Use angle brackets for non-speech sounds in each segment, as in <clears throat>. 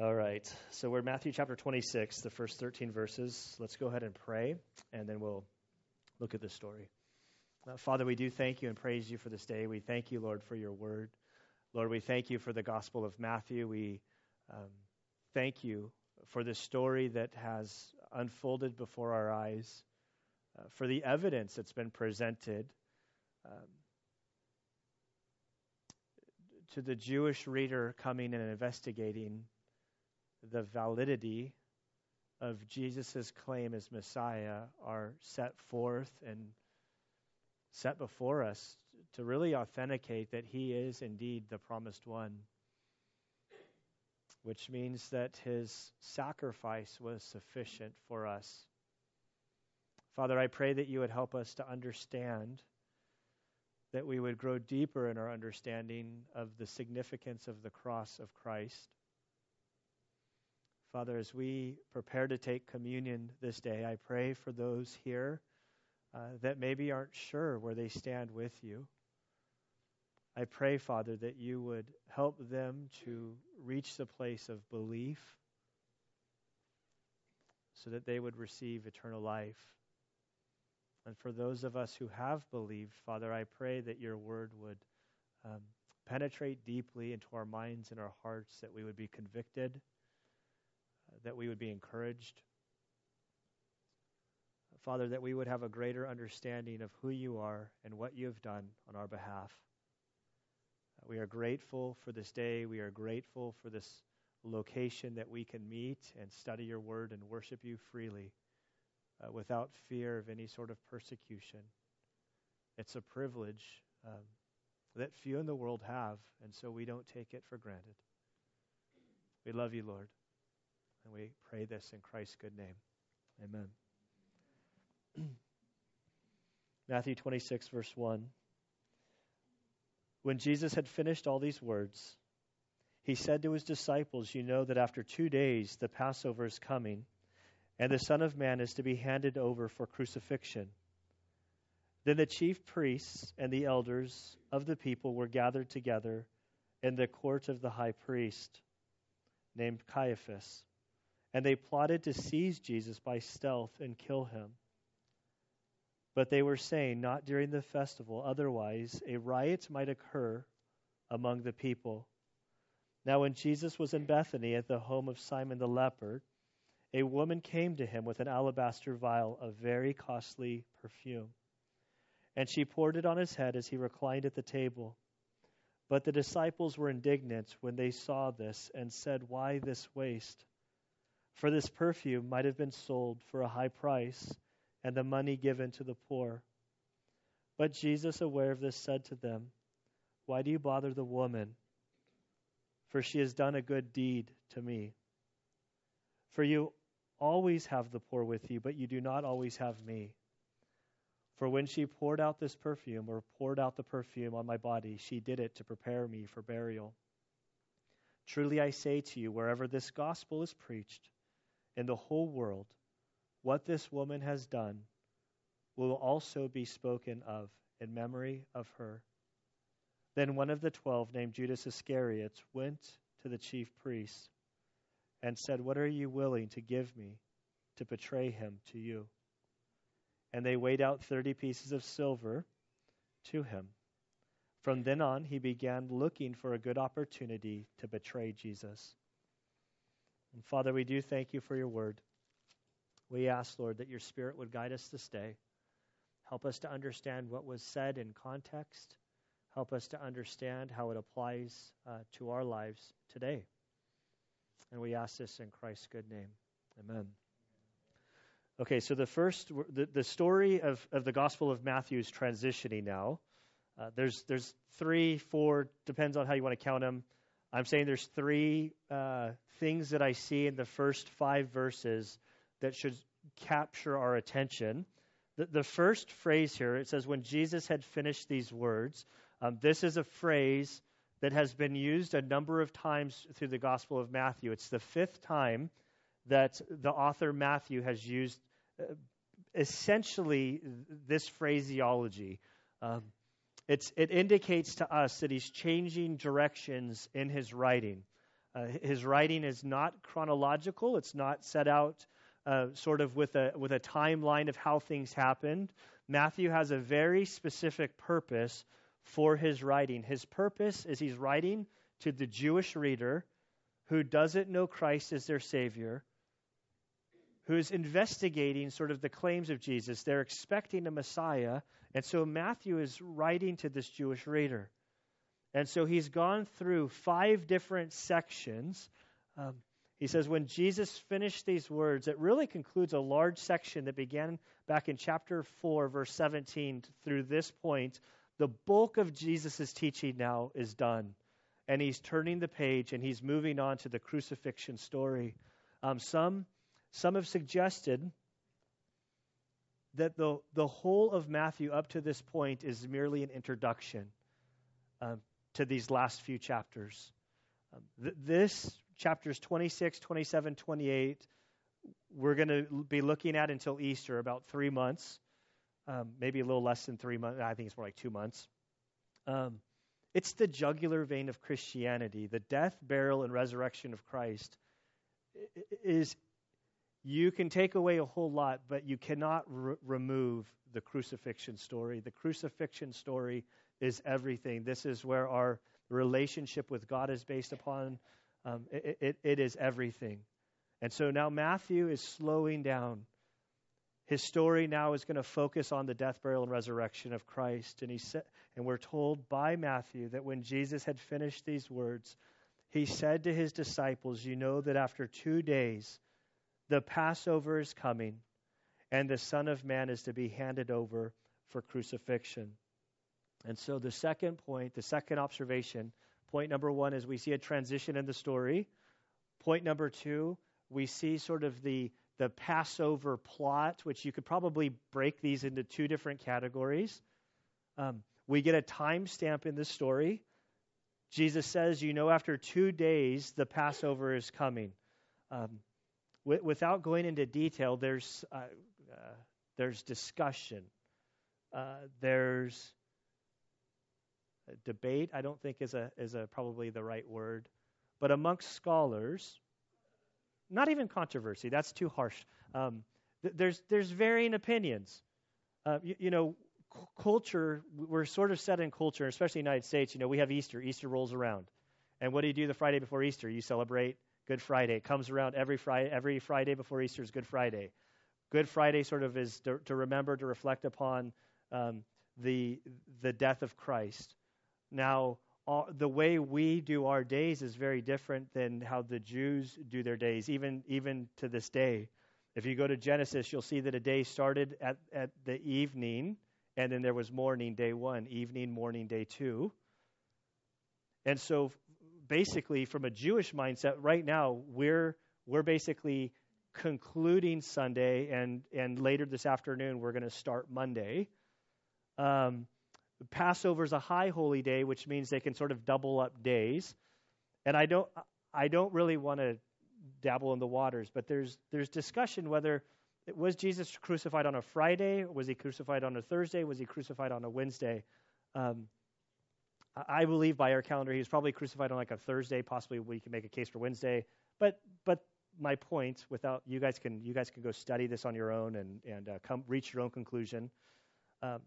All right. So we're Matthew chapter 26, the first 13 verses. Let's go ahead and pray, and then we'll look at the story. Uh, Father, we do thank you and praise you for this day. We thank you, Lord, for your word. Lord, we thank you for the Gospel of Matthew. We um, thank you for this story that has unfolded before our eyes, uh, for the evidence that's been presented. Um, to the Jewish reader coming and investigating the validity of Jesus' claim as Messiah are set forth and set before us to really authenticate that he is indeed the promised one, which means that his sacrifice was sufficient for us. Father, I pray that you would help us to understand, that we would grow deeper in our understanding of the significance of the cross of Christ Father, as we prepare to take communion this day, I pray for those here uh, that maybe aren't sure where they stand with you. I pray, Father, that you would help them to reach the place of belief so that they would receive eternal life. And for those of us who have believed, Father, I pray that your word would um, penetrate deeply into our minds and our hearts, that we would be convicted that we would be encouraged. Father, that we would have a greater understanding of who you are and what you have done on our behalf. We are grateful for this day. We are grateful for this location that we can meet and study your word and worship you freely uh, without fear of any sort of persecution. It's a privilege um, that few in the world have, and so we don't take it for granted. We love you, Lord. And we pray this in Christ's good name. Amen. <clears throat> Matthew 26, verse 1. When Jesus had finished all these words, he said to his disciples, You know that after two days the Passover is coming, and the Son of Man is to be handed over for crucifixion. Then the chief priests and the elders of the people were gathered together in the court of the high priest, named Caiaphas and they plotted to seize Jesus by stealth and kill him. But they were saying, Not during the festival, otherwise a riot might occur among the people. Now, when Jesus was in Bethany at the home of Simon the leper, a woman came to him with an alabaster vial of very costly perfume. And she poured it on his head as he reclined at the table. But the disciples were indignant when they saw this and said, Why this waste? For this perfume might have been sold for a high price and the money given to the poor. But Jesus, aware of this, said to them, Why do you bother the woman? For she has done a good deed to me. For you always have the poor with you, but you do not always have me. For when she poured out this perfume, or poured out the perfume on my body, she did it to prepare me for burial. Truly I say to you, wherever this gospel is preached, in the whole world, what this woman has done will also be spoken of in memory of her. Then one of the twelve, named Judas Iscariot, went to the chief priests and said, What are you willing to give me to betray him to you? And they weighed out thirty pieces of silver to him. From then on, he began looking for a good opportunity to betray Jesus. And Father, we do thank you for your word. We ask, Lord, that your Spirit would guide us this day. Help us to understand what was said in context. Help us to understand how it applies uh, to our lives today. And we ask this in Christ's good name. Amen. Okay, so the first, the, the story of, of the Gospel of Matthew is transitioning now. Uh, there's, there's three, four, depends on how you want to count them, I'm saying there's three uh, things that I see in the first five verses that should capture our attention. The, the first phrase here, it says, when Jesus had finished these words, um, this is a phrase that has been used a number of times through the Gospel of Matthew. It's the fifth time that the author Matthew has used uh, essentially this phraseology. Um, it's, it indicates to us that he's changing directions in his writing. Uh, his writing is not chronological. It's not set out uh, sort of with a with a timeline of how things happened. Matthew has a very specific purpose for his writing. His purpose is he's writing to the Jewish reader who doesn't know Christ as their Savior, who is investigating sort of the claims of Jesus. They're expecting a Messiah. And so Matthew is writing to this Jewish reader. And so he's gone through five different sections. Um, he says, when Jesus finished these words, it really concludes a large section that began back in chapter 4, verse 17, through this point. The bulk of Jesus' teaching now is done. And he's turning the page and he's moving on to the crucifixion story. Um, some, some have suggested that the, the whole of Matthew up to this point is merely an introduction um, to these last few chapters. Um, th- this, chapters 26, 27, 28, we're going to be looking at until Easter, about three months, um, maybe a little less than three months. I think it's more like two months. Um, it's the jugular vein of Christianity. The death, burial, and resurrection of Christ is you can take away a whole lot, but you cannot r- remove the crucifixion story. The crucifixion story is everything. This is where our relationship with God is based upon. Um, it, it, it is everything. And so now Matthew is slowing down. His story now is going to focus on the death, burial, and resurrection of Christ. And, he sa- and we're told by Matthew that when Jesus had finished these words, he said to his disciples, You know that after two days, the Passover is coming, and the Son of Man is to be handed over for crucifixion. And so, the second point, the second observation, point number one is we see a transition in the story. Point number two, we see sort of the, the Passover plot, which you could probably break these into two different categories. Um, we get a timestamp in the story. Jesus says, You know, after two days, the Passover is coming. Um, w- without going into detail, there's, uh, uh, there's discussion, uh, there's debate, I don't think is, a, is a, probably the right word. But amongst scholars, not even controversy, that's too harsh. Um, th- there's, there's varying opinions. Uh, you, you, know, culture, we're sort of set in culture, especially in the United States. You know, we have Easter. Easter rolls around. And what do you do the Friday before Easter? You celebrate Good Friday. It comes around every Friday, every Friday before Easter is Good Friday. Good Friday sort of is to, to remember, to reflect upon um, the, the death of Christ. Now, all, the way we do our days is very different than how the Jews do their days, even even to this day. If you go to Genesis, you'll see that a day started at, at the evening, and then there was morning, day one, evening, morning, day two. And so, basically, from a Jewish mindset, right now we're we're basically concluding Sunday, and and later this afternoon we're going to start Monday. Um, Passover is a high holy day, which means they can sort of double up days. And I don't, I don't really want to dabble in the waters, but there's there's discussion whether was Jesus crucified on a Friday, was he crucified on a Thursday, was he crucified on a Wednesday? Um, I believe by our calendar he was probably crucified on like a Thursday. Possibly we can make a case for Wednesday, but but my point, without you guys can you guys can go study this on your own and and uh, come reach your own conclusion. Um,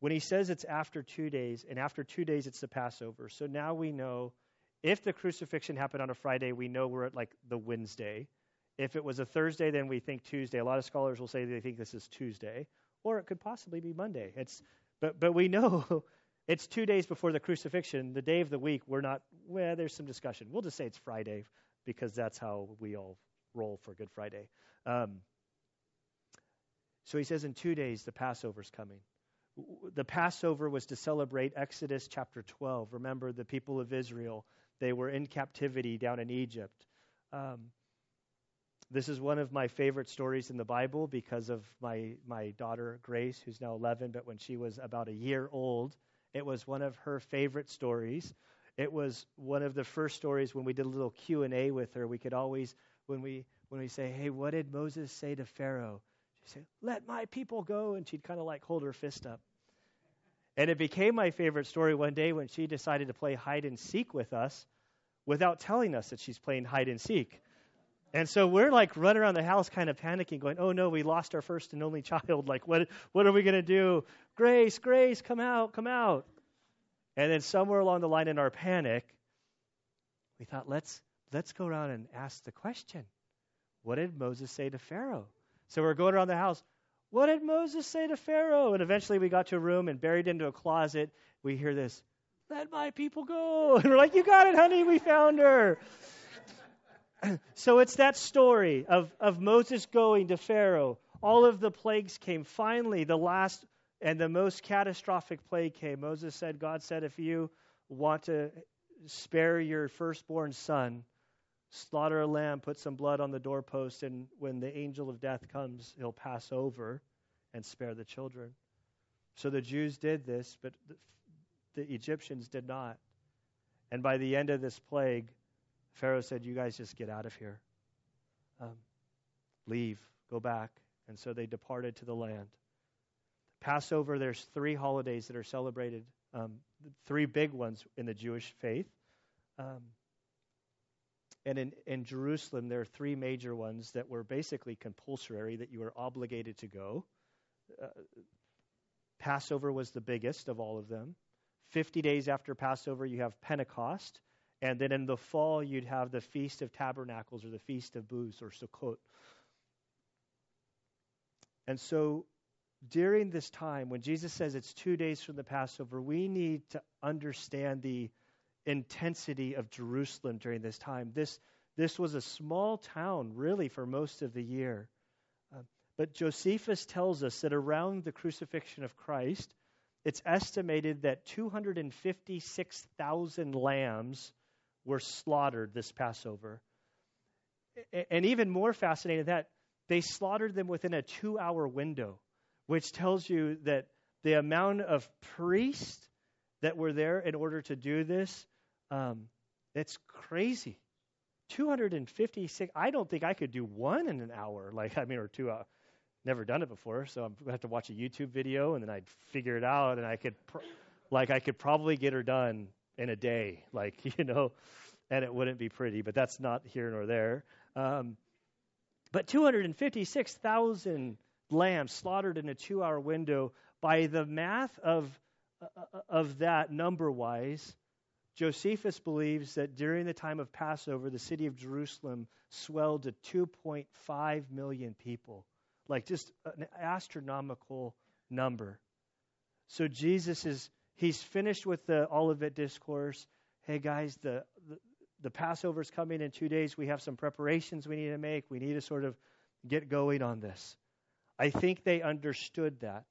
when he says it's after two days, and after two days it's the Passover. So now we know if the crucifixion happened on a Friday, we know we're at like the Wednesday. If it was a Thursday, then we think Tuesday. A lot of scholars will say they think this is Tuesday, or it could possibly be Monday. It's, but but we know <laughs> it's two days before the crucifixion, the day of the week. We're not. Well, there's some discussion. We'll just say it's Friday because that's how we all roll for Good Friday. Um, so he says in two days the Passover's coming the Passover was to celebrate Exodus chapter 12. Remember, the people of Israel, they were in captivity down in Egypt. Um, this is one of my favorite stories in the Bible because of my, my daughter, Grace, who's now 11, but when she was about a year old, it was one of her favorite stories. It was one of the first stories when we did a little Q&A with her. We could always, when we, when we say, hey, what did Moses say to Pharaoh? She'd say, Let my people go. And she'd kind of like hold her fist up. And it became my favorite story one day when she decided to play hide and seek with us without telling us that she's playing hide and seek. And so we're like running around the house kind of panicking, going, oh no, we lost our first and only <laughs> child. Like, what, what are we going to do? Grace, Grace, come out, come out. And then somewhere along the line in our panic, we thought, let's, let's go around and ask the question What did Moses say to Pharaoh? So we're going around the house. What did Moses say to Pharaoh? And eventually we got to a room and buried into a closet, we hear this, let my people go. <laughs> And we're like, you got it, honey, we found her. <clears throat> so it's that story of, of Moses going to Pharaoh. All of the plagues came. Finally, the last and the most catastrophic plague came. Moses said, God said, if you want to spare your firstborn son, slaughter a lamb, put some blood on the doorpost, and when the angel of death comes, he'll pass over and spare the children. So the Jews did this, but the, the Egyptians did not. And by the end of this plague, Pharaoh said, You guys just get out of here. Um, leave, go back. And so they departed to the land. Passover, there's three holidays that are celebrated, um, three big ones in the Jewish faith. Um, and in, in Jerusalem, there are three major ones that were basically compulsory, that you were obligated to go. Uh, Passover was the biggest of all of them. 50 days after Passover, you have Pentecost. And then in the fall, you'd have the Feast of Tabernacles or the Feast of Booths or Sukkot. And so during this time, when Jesus says it's two days from the Passover, we need to understand the intensity of Jerusalem during this time. This, this was a small town, really, for most of the year. Uh, but Josephus tells us that around the crucifixion of Christ, it's estimated that 256,000 lambs were slaughtered this Passover. And even more fascinating that they slaughtered them within a two hour window, which tells you that the amount of priests that were there in order to do this, um, it's crazy. 256. I don't think I could do one in an hour, like, I mean, or two hours. Never done it before, so I'm going to have to watch a YouTube video and then I'd figure it out and I could, like, I could probably get her done in a day, <laughs> like, you know, and it wouldn't be pretty, but that's not here nor there. Um, but 256,000 lambs slaughtered in a two hour window, by the math of, uh, of that number wise, Josephus believes that during the time of Passover, the city of Jerusalem swelled to 2.5 million people. Like just an astronomical number. So Jesus is he's finished with the Olivet discourse. Hey guys, the, the the Passover's coming in two days. We have some preparations we need to make. We need to sort of get going on this. I think they understood that.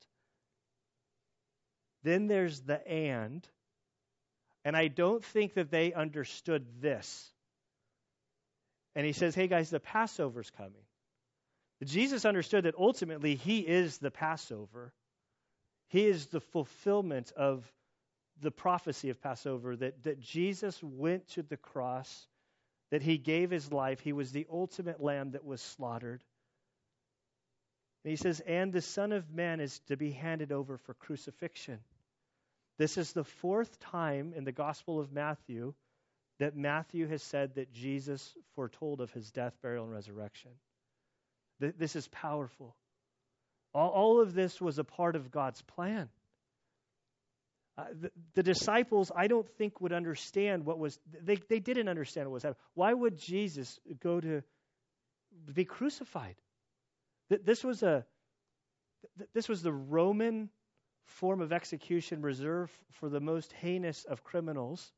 Then there's the and. And I don't think that they understood this. And he says, hey guys, the Passover's coming. Jesus understood that ultimately he is the Passover. He is the fulfillment of the prophecy of Passover that, that Jesus went to the cross, that he gave his life. He was the ultimate lamb that was slaughtered. And he says, and the Son of Man is to be handed over for crucifixion. This is the fourth time in the Gospel of Matthew that Matthew has said that Jesus foretold of his death, burial, and resurrection. This is powerful. All, all of this was a part of God's plan. Uh, the, the, disciples, I don't think, would understand what was, they, they didn't understand what was happening. Why would Jesus go to be crucified? This was a, this was the Roman form of execution reserved for the most heinous of criminals.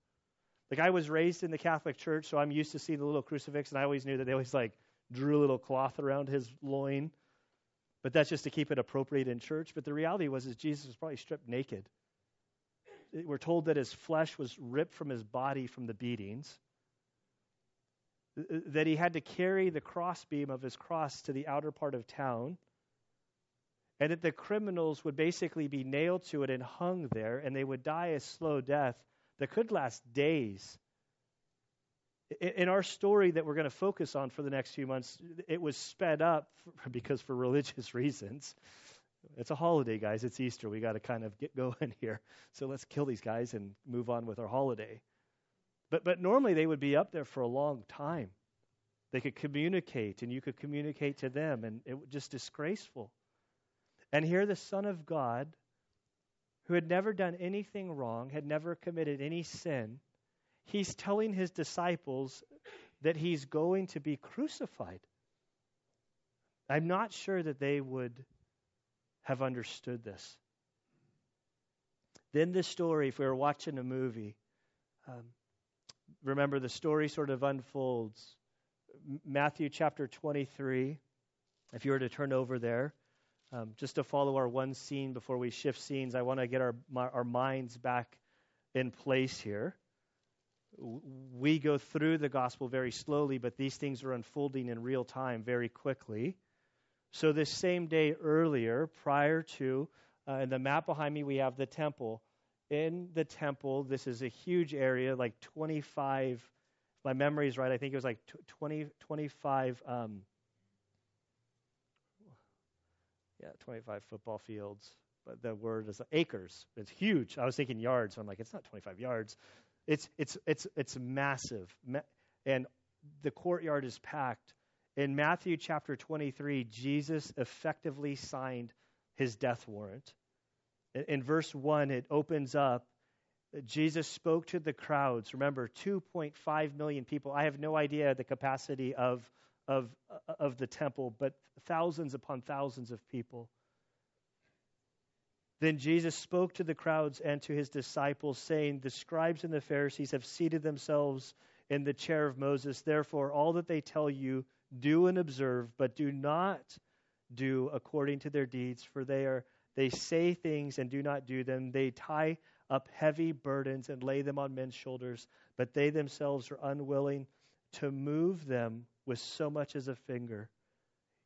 Like I was raised in the Catholic Church, so I'm used to seeing the little crucifix, and I always knew that they always like drew a little cloth around his loin. But that's just to keep it appropriate in church. But the reality was is Jesus was probably stripped naked. We're told that his flesh was ripped from his body from the beatings. That he had to carry the crossbeam of his cross to the outer part of town. And that the criminals would basically be nailed to it and hung there, and they would die a slow death that could last days in our story that we're going to focus on for the next few months, it was sped up <laughs> because for religious <laughs> reasons. It's a holiday, guys. It's Easter. We got to kind of get going <laughs> here. So let's kill these guys and move on with our holiday. But, but normally they would be up there for a long time. They could communicate, and you could communicate to them, and it was just disgraceful. And here, the Son of God, who had never done anything wrong, had never committed any sin, he's telling his disciples that he's going to be crucified. I'm not sure that they would have understood this. Then the story, if we were watching a movie, um, remember the story sort of unfolds. Matthew chapter 23, if you were to turn over there, um, just to follow our one scene before we shift scenes, I want to get our, our minds back in place here. We go through the gospel very slowly, but these things are unfolding in real time very quickly. So, this same day earlier, prior to, uh, in the map behind me, we have the temple. In the temple, this is a huge area, like 25, if my memory is right, I think it was like 20, 25, um, yeah, 25 football fields. But the word is acres. It's huge. I was thinking yards. So I'm like, it's not 25 yards. It's, it's, it's, it's massive. And the courtyard is packed in Matthew chapter 23, Jesus effectively signed his death warrant. In verse 1, it opens up. Jesus spoke to the crowds. Remember, 2.5 million people. I have no idea the capacity of, of, of the temple, but thousands upon thousands of people. Then Jesus spoke to the crowds and to his disciples, saying, The scribes and the Pharisees have seated themselves in the chair of Moses. Therefore, all that they tell you, do and observe, but do not do according to their deeds, for they are they say things and do not do them. They tie up heavy burdens and lay them on men's shoulders, but they themselves are unwilling to move them with so much as a finger.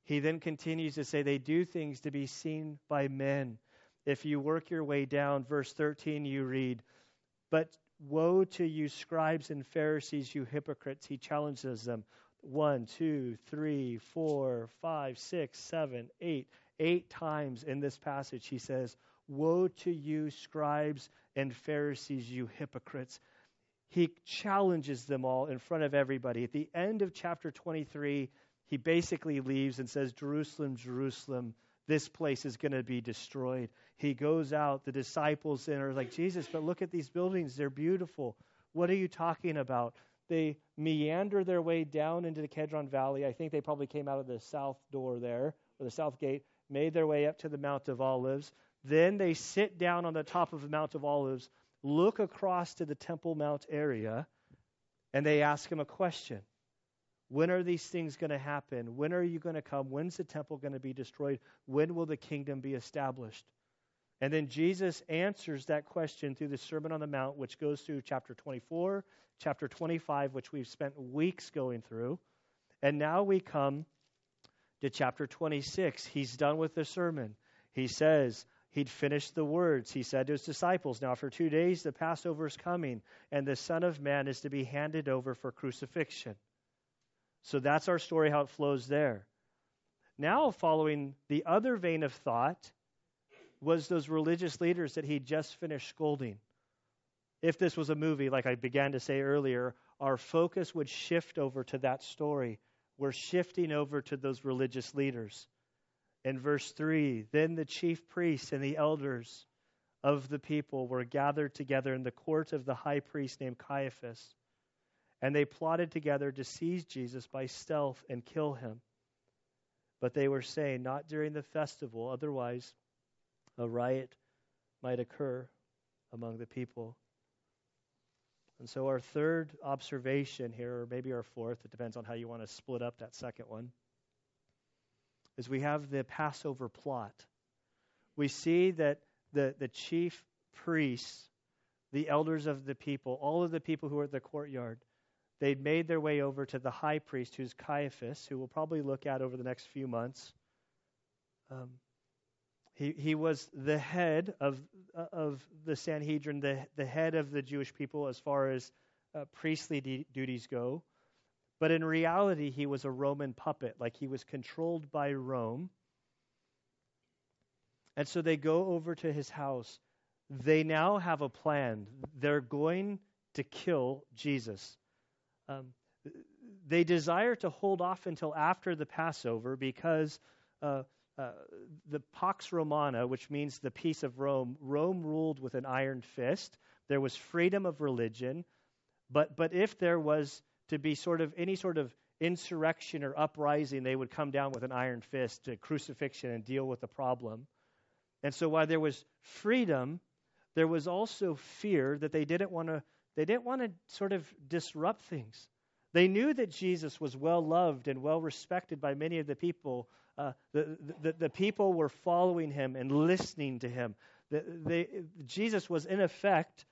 He then continues to say they do things to be seen by men. If you work your way down, verse 13, you read, But woe to you, scribes and Pharisees, you hypocrites. He challenges them one, two, three, four, five, six, seven, eight. Eight times in this passage, he says, Woe to you, scribes and Pharisees, you hypocrites. He challenges them all in front of everybody. At the end of chapter 23, he basically leaves and says, Jerusalem, Jerusalem, this place is going to be destroyed. He goes out, the disciples and are like, Jesus, but look at these buildings. They're beautiful. What are you talking about? They meander their way down into the Kedron Valley. I think they probably came out of the south door there, or the south gate, made their way up to the Mount of Olives. Then they sit down on the top of the Mount of Olives, look across to the Temple Mount area, and they ask him a question. When are these things going to happen? When are you going to come? When's the temple going to be destroyed? When will the kingdom be established? And then Jesus answers that question through the Sermon on the Mount, which goes through chapter 24, chapter 25, which we've spent weeks going through. And now we come to chapter 26. He's done with the sermon. He says, He'd finished the words. He said to his disciples, Now for two days the Passover is coming, and the Son of Man is to be handed over for crucifixion. So that's our story, how it flows there. Now, following the other vein of thought, was those religious leaders that he just finished scolding. If this was a movie, like I began to say earlier, our focus would shift over to that story. We're shifting over to those religious leaders. In verse 3, then the chief priests and the elders of the people were gathered together in the court of the high priest named Caiaphas, and they plotted together to seize Jesus by stealth and kill him. But they were saying, Not during the festival, otherwise a riot might occur among the people. And so, our third observation here, or maybe our fourth, it depends on how you want to split up that second one, is we have the Passover plot. We see that the, the chief priests, the elders of the people, all of the people who were at the courtyard, they'd made their way over to the high priest, who's Caiaphas, who we'll probably look at over the next few months. Um, he, he was the head of, of the Sanhedrin, the, the head of the Jewish people as far as uh, priestly duties go. But in reality, he was a Roman puppet, like he was controlled by Rome. And so they go over to his house. They now have a plan. They're going to kill Jesus. Um, they desire to hold off until after the Passover because uh, uh, the Pax Romana, which means the peace of Rome, Rome ruled with an iron fist. There was freedom of religion, but but if there was to be sort of any sort of insurrection or uprising, they would come down with an iron fist to crucifixion and deal with the problem. And so while there was freedom, there was also fear that they didn't want to they didn't want to sort of disrupt things. They knew that Jesus was well loved and well respected by many of the people. Uh, the, the, the, people were following him and listening to him. The, they, Jesus was, in effect,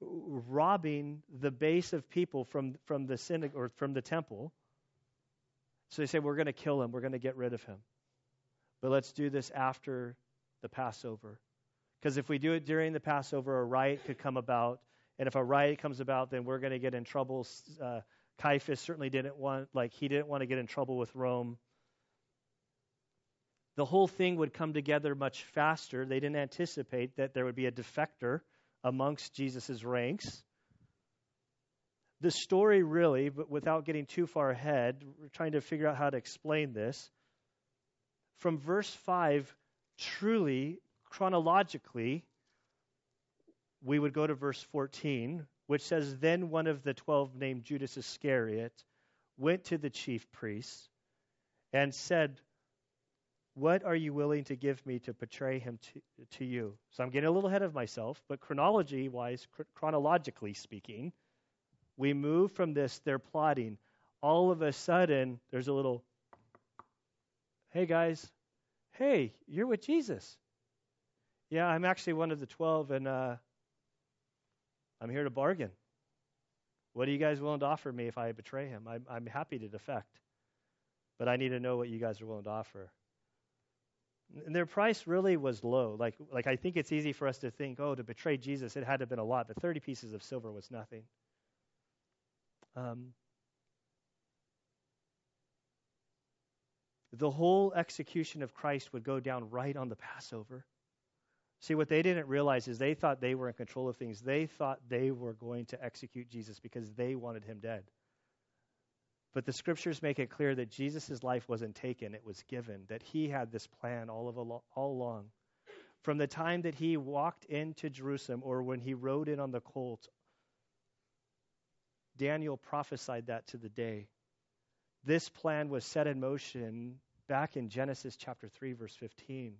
robbing the base of people from, from the synagogue or from the temple. So they say, We're going to kill him. We're going to get rid of him. But let's do this after the Passover. Because if we do it during the Passover, a riot could come about. And if a riot comes about, then we're going to get in trouble. Uh, Caiaphas certainly didn't want, like, he didn't want to get in trouble with Rome. The whole thing would come together much faster. They didn't anticipate that there would be a defector amongst Jesus' ranks. The story really, but without getting too far ahead, we're trying to figure out how to explain this. From verse 5, truly, chronologically, we would go to verse 14, which says, Then one of the twelve, named Judas Iscariot, went to the chief priests and said, What are you willing to give me to betray him to, to you? So I'm getting a little ahead of myself, but chronology wise, chronologically speaking, we move from this, they're plotting. All of a sudden, there's a little, Hey guys, hey, you're with Jesus. Yeah, I'm actually one of the 12, and uh, I'm here to bargain. What are you guys willing to offer me if I betray him? I'm, I'm happy to defect, but I need to know what you guys are willing to offer. And their price really was low. Like, like I think it's easy for us to think, oh, to betray Jesus, it had to have been a lot, but 30 pieces of silver was nothing. Um, the whole execution of Christ would go down right on the Passover. See, what they didn't realize is they thought they were in control of things. They thought they were going to execute Jesus because they wanted him dead. But the scriptures make it clear that Jesus' life wasn't taken, it was given, that he had this plan all, of all along. From the time that he walked into Jerusalem or when he rode in on the colt, Daniel prophesied that to the day. This plan was set in motion back in Genesis chapter 3, verse 15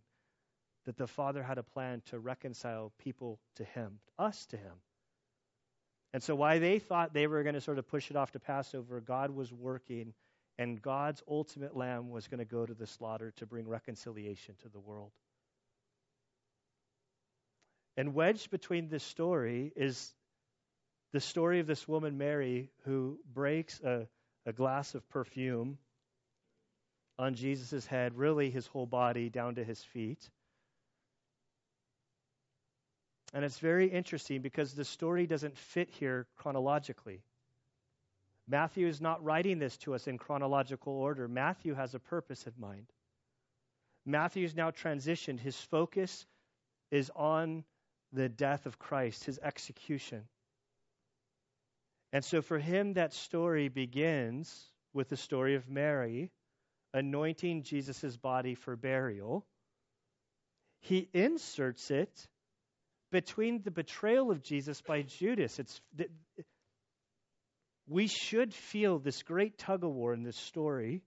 that the Father had a plan to reconcile people to Him, us to Him. And so, why they thought they were going to sort of push it off to Passover, God was working, and God's ultimate lamb was going to go to the slaughter to bring reconciliation to the world. And wedged between this story is the story of this woman, Mary, who breaks a, a glass of perfume on Jesus' head, really his whole body down to his feet. And it's very interesting because the story doesn't fit here chronologically. Matthew is not writing this to us in chronological order. Matthew has a purpose in mind. Matthew's now transitioned. His focus is on the death of Christ, his execution. And so for him, that story begins with the story of Mary anointing Jesus' body for burial. He inserts it between the betrayal of Jesus by Judas. It's we should feel this great tug of war in this story.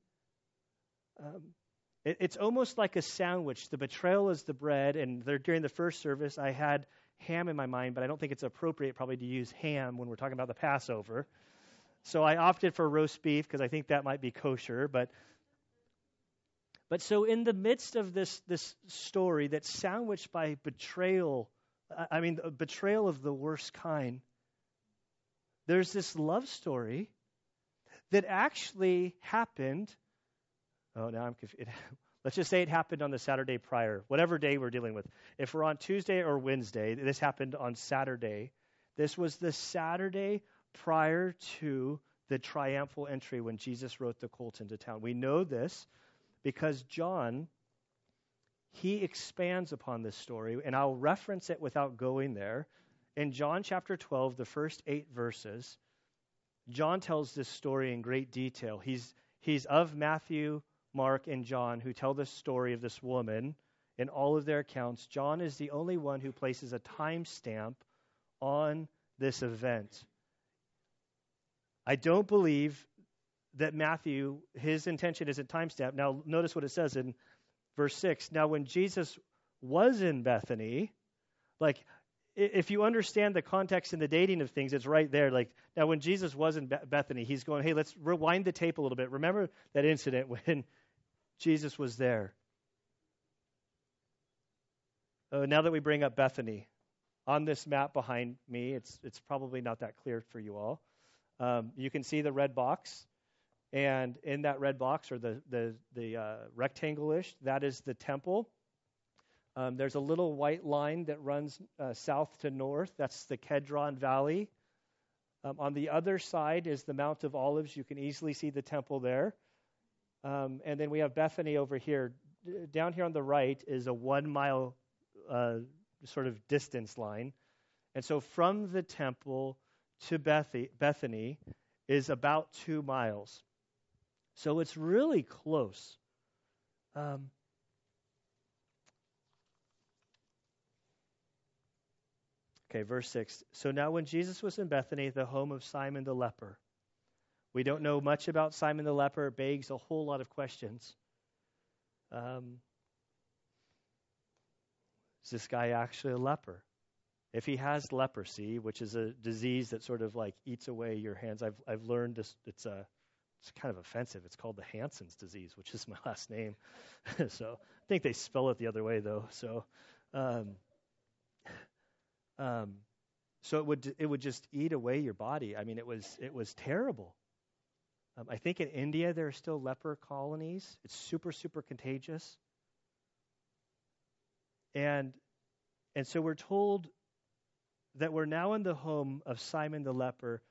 Um, it, it's almost like a sandwich. The betrayal is the bread, and during the first service, I had ham in my mind, but I don't think it's appropriate probably to use ham when we're talking about the Passover. So I opted for roast beef because I think that might be kosher. But but so in the midst of this this story that's sandwiched by betrayal I mean, a betrayal of the worst kind. There's this love story that actually happened. Oh, now I'm confused. <laughs> Let's just say it happened on the Saturday prior, whatever day we're dealing with. If we're on Tuesday or Wednesday, this happened on Saturday. This was the Saturday prior to the triumphal entry when Jesus rode the colt into town. We know this because John he expands upon this story, and I'll reference it without going there. in John chapter 12, the first eight verses, John tells this story in great detail. He's, he's of Matthew, Mark, and John who tell the story of this woman in all of their accounts. John is the only one who places a timestamp on this event. I don't believe that Matthew, his intention is a timestamp. Now, notice what it says in verse 6. Now, when Jesus was in Bethany, like if you understand the context and the dating of things, it's right there. Like now, when Jesus was in Bethany, he's going, "Hey, let's rewind the tape a little bit. Remember that incident <laughs> when Jesus was there." Uh, now that we bring up Bethany, on this map behind me, it's it's probably not that clear for you all. Um, you can see the red box, and in that red box or the the the uh, rectangle-ish, that is the temple. Um, there's a little white line that runs uh, south to north. That's the Kedron Valley. Um, on the other side is the Mount of Olives. You can easily see the temple there. Um, and then we have Bethany over here. D- down here on the right is a one mile uh, sort of distance line. And so from the temple to Bethany is about two miles. So it's really close. Um, Okay, verse 6. So now, when Jesus was in Bethany, the home of Simon the leper, we don't know much about Simon the leper. It begs a whole lot of questions. Um, is this guy actually a leper? If he has leprosy, which is a disease that sort of like eats away your hands, I've I've learned this. It's a it's kind of offensive. It's called the Hansen's disease, which is <laughs> my last name. <laughs> so I think they spell it the other way though. So um, um, so it would it would just eat away your body. I mean, it was it was terrible. Um, I think in India there are still leper colonies. It's super super contagious. And and so we're told that we're now in the home of Simon the leper.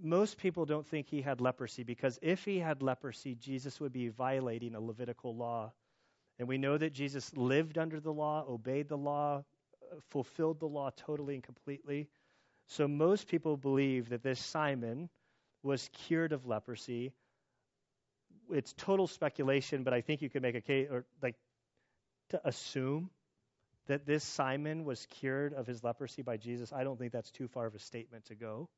Most people don't think he had leprosy because if he had leprosy, Jesus would be violating a Levitical law. And we know that Jesus lived under the law, obeyed the law, fulfilled the law totally and completely. So most people believe that this Simon was cured of leprosy. It's total speculation, but I think you could make a case or like to assume that this Simon was cured of his leprosy by Jesus. I don't think that's too far of a statement to go.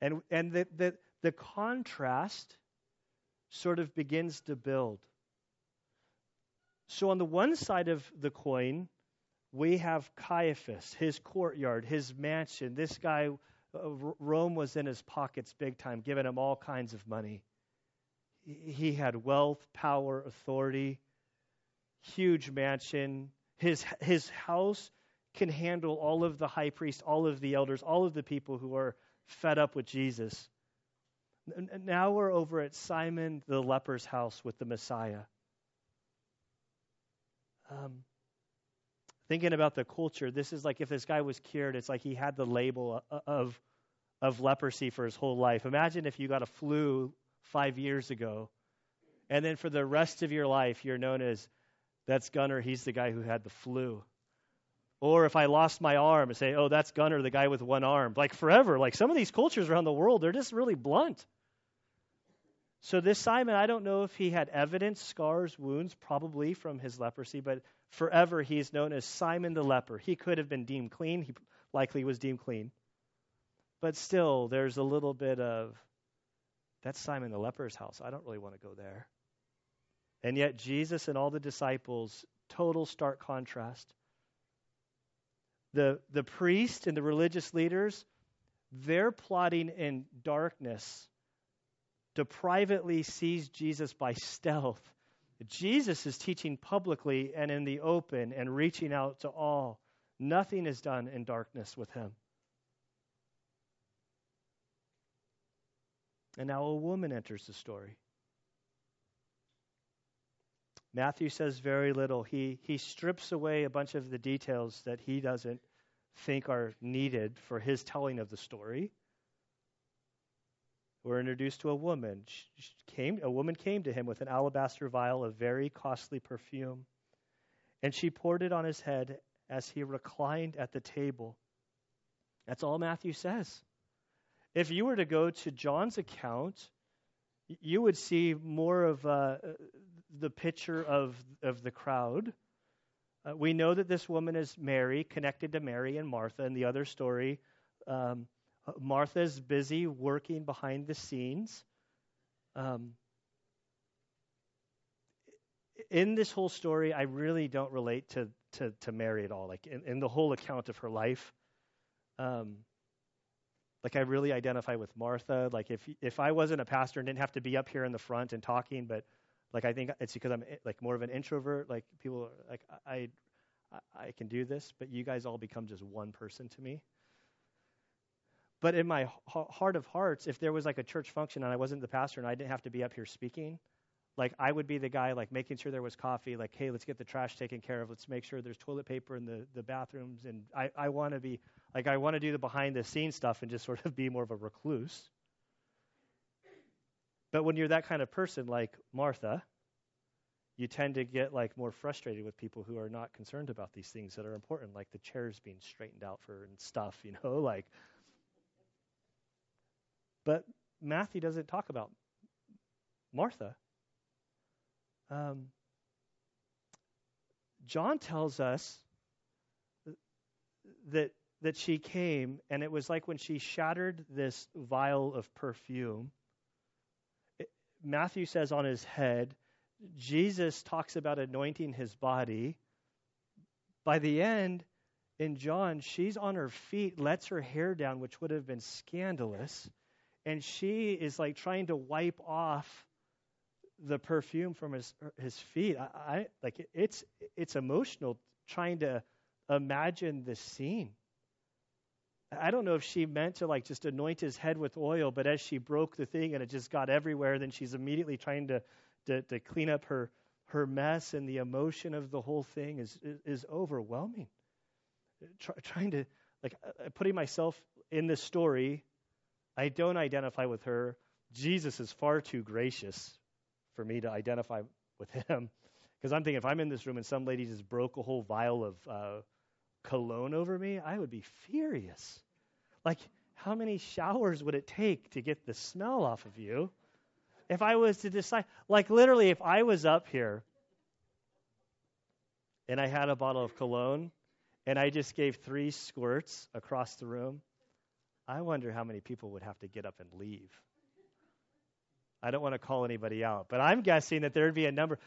And and the the, the contrast sort of begins to build. So on the one side of the coin, we have Caiaphas, his courtyard, his mansion. This guy, uh, Rome was in his pockets big time, giving him all kinds of money. He had wealth, power, authority, huge mansion. His, his house can handle all of the high priests, all of the elders, all of the people who are fed up with Jesus. Now we're over at Simon the leper's house with the Messiah. Um, thinking about the culture, this is like if this guy was cured, it's like he had the label of of leprosy for his whole life. Imagine if you got a flu five years ago, and then for the rest of your life, you're known as that's Gunner. He's the guy who had the flu. Or if I lost my arm, and say, oh, that's Gunner, the guy with one arm. Like forever. Like some of these cultures around the world, they're just really blunt. So this Simon, I don't know if he had evidence, scars, wounds, probably from his leprosy, but forever he is known as Simon the leper. He could have been deemed clean. He likely was deemed clean. But still, there's a little bit of, that's Simon the leper's house. I don't really want to go there. And yet, Jesus and all the disciples, total stark contrast. The, the priest and the religious leaders, they're plotting in darkness to privately seize Jesus by stealth Jesus is teaching publicly and in the open and reaching out to all. Nothing is done in darkness with him. And now a woman enters the story. Matthew says very little. He, he strips away a bunch of the details that he doesn't think are needed for his telling of the story we're introduced to a woman. She came, a woman came to him with an alabaster vial of very costly perfume, and she poured it on his head as he reclined at the table. That's all Matthew says. If you were to go to John's account, you would see more of uh, the picture of, of the crowd. Uh, we know that this woman is Mary, connected to Mary and Martha. In the other story, um, Martha's busy working behind the scenes. Um, in this whole story, I really don't relate to, to, to Mary at all. Like in, in the whole account of her life, um, like I really identify with Martha. Like if if I wasn't a pastor and didn't have to be up here in the front and talking, but like I think it's because I'm eh, like more of an introvert. Like people like I I can do this, but you guys all become just one person to me. But in my heart of hearts, if there was like a church function and I wasn't the pastor and I didn't have to be up here speaking, like I would be the guy like making sure there was coffee, like, hey, let's get the trash taken care of. Let's make sure there's toilet paper in the, the bathrooms. And I, I want to be like I want to do the behind the scenes stuff and just sort of be more of a recluse. But when you're that kind of person like Martha, you tend to get like more frustrated with people who are not concerned about these things that are important, like the chairs being straightened out for and stuff, <laughs> you know, like. But Matthew doesn't talk about Martha. Um, John tells us that that she came, and it was like when she shattered this vial of perfume. Matthew says on his head, Jesus talks about anointing his body. By the end, in John, she's on her feet, lets her hair down, which would have been scandalous, and she is like trying to wipe off the perfume from his his feet. I, I like it's it's emotional trying to imagine the scene. I don't know if she meant to like just anoint his head with oil, but as she broke the thing and it just got everywhere, then she's immediately trying to to, to clean up her her mess, and the emotion of the whole thing is is, overwhelming. Try, trying to like uh, putting myself in this story, I don't identify with her. Jesus is far too gracious for me to identify with him. Because I'm thinking, if I'm in this room and some lady just broke a whole vial of uh, cologne over me, I would be furious. Like, how many showers would it take to get the smell off of you? If I was to decide, like, literally, if I was up here and I had a bottle of cologne and I just gave three squirts across the room, I wonder how many people would have to get up and leave. I don't want to call anybody out, but I'm guessing that there'd be a number.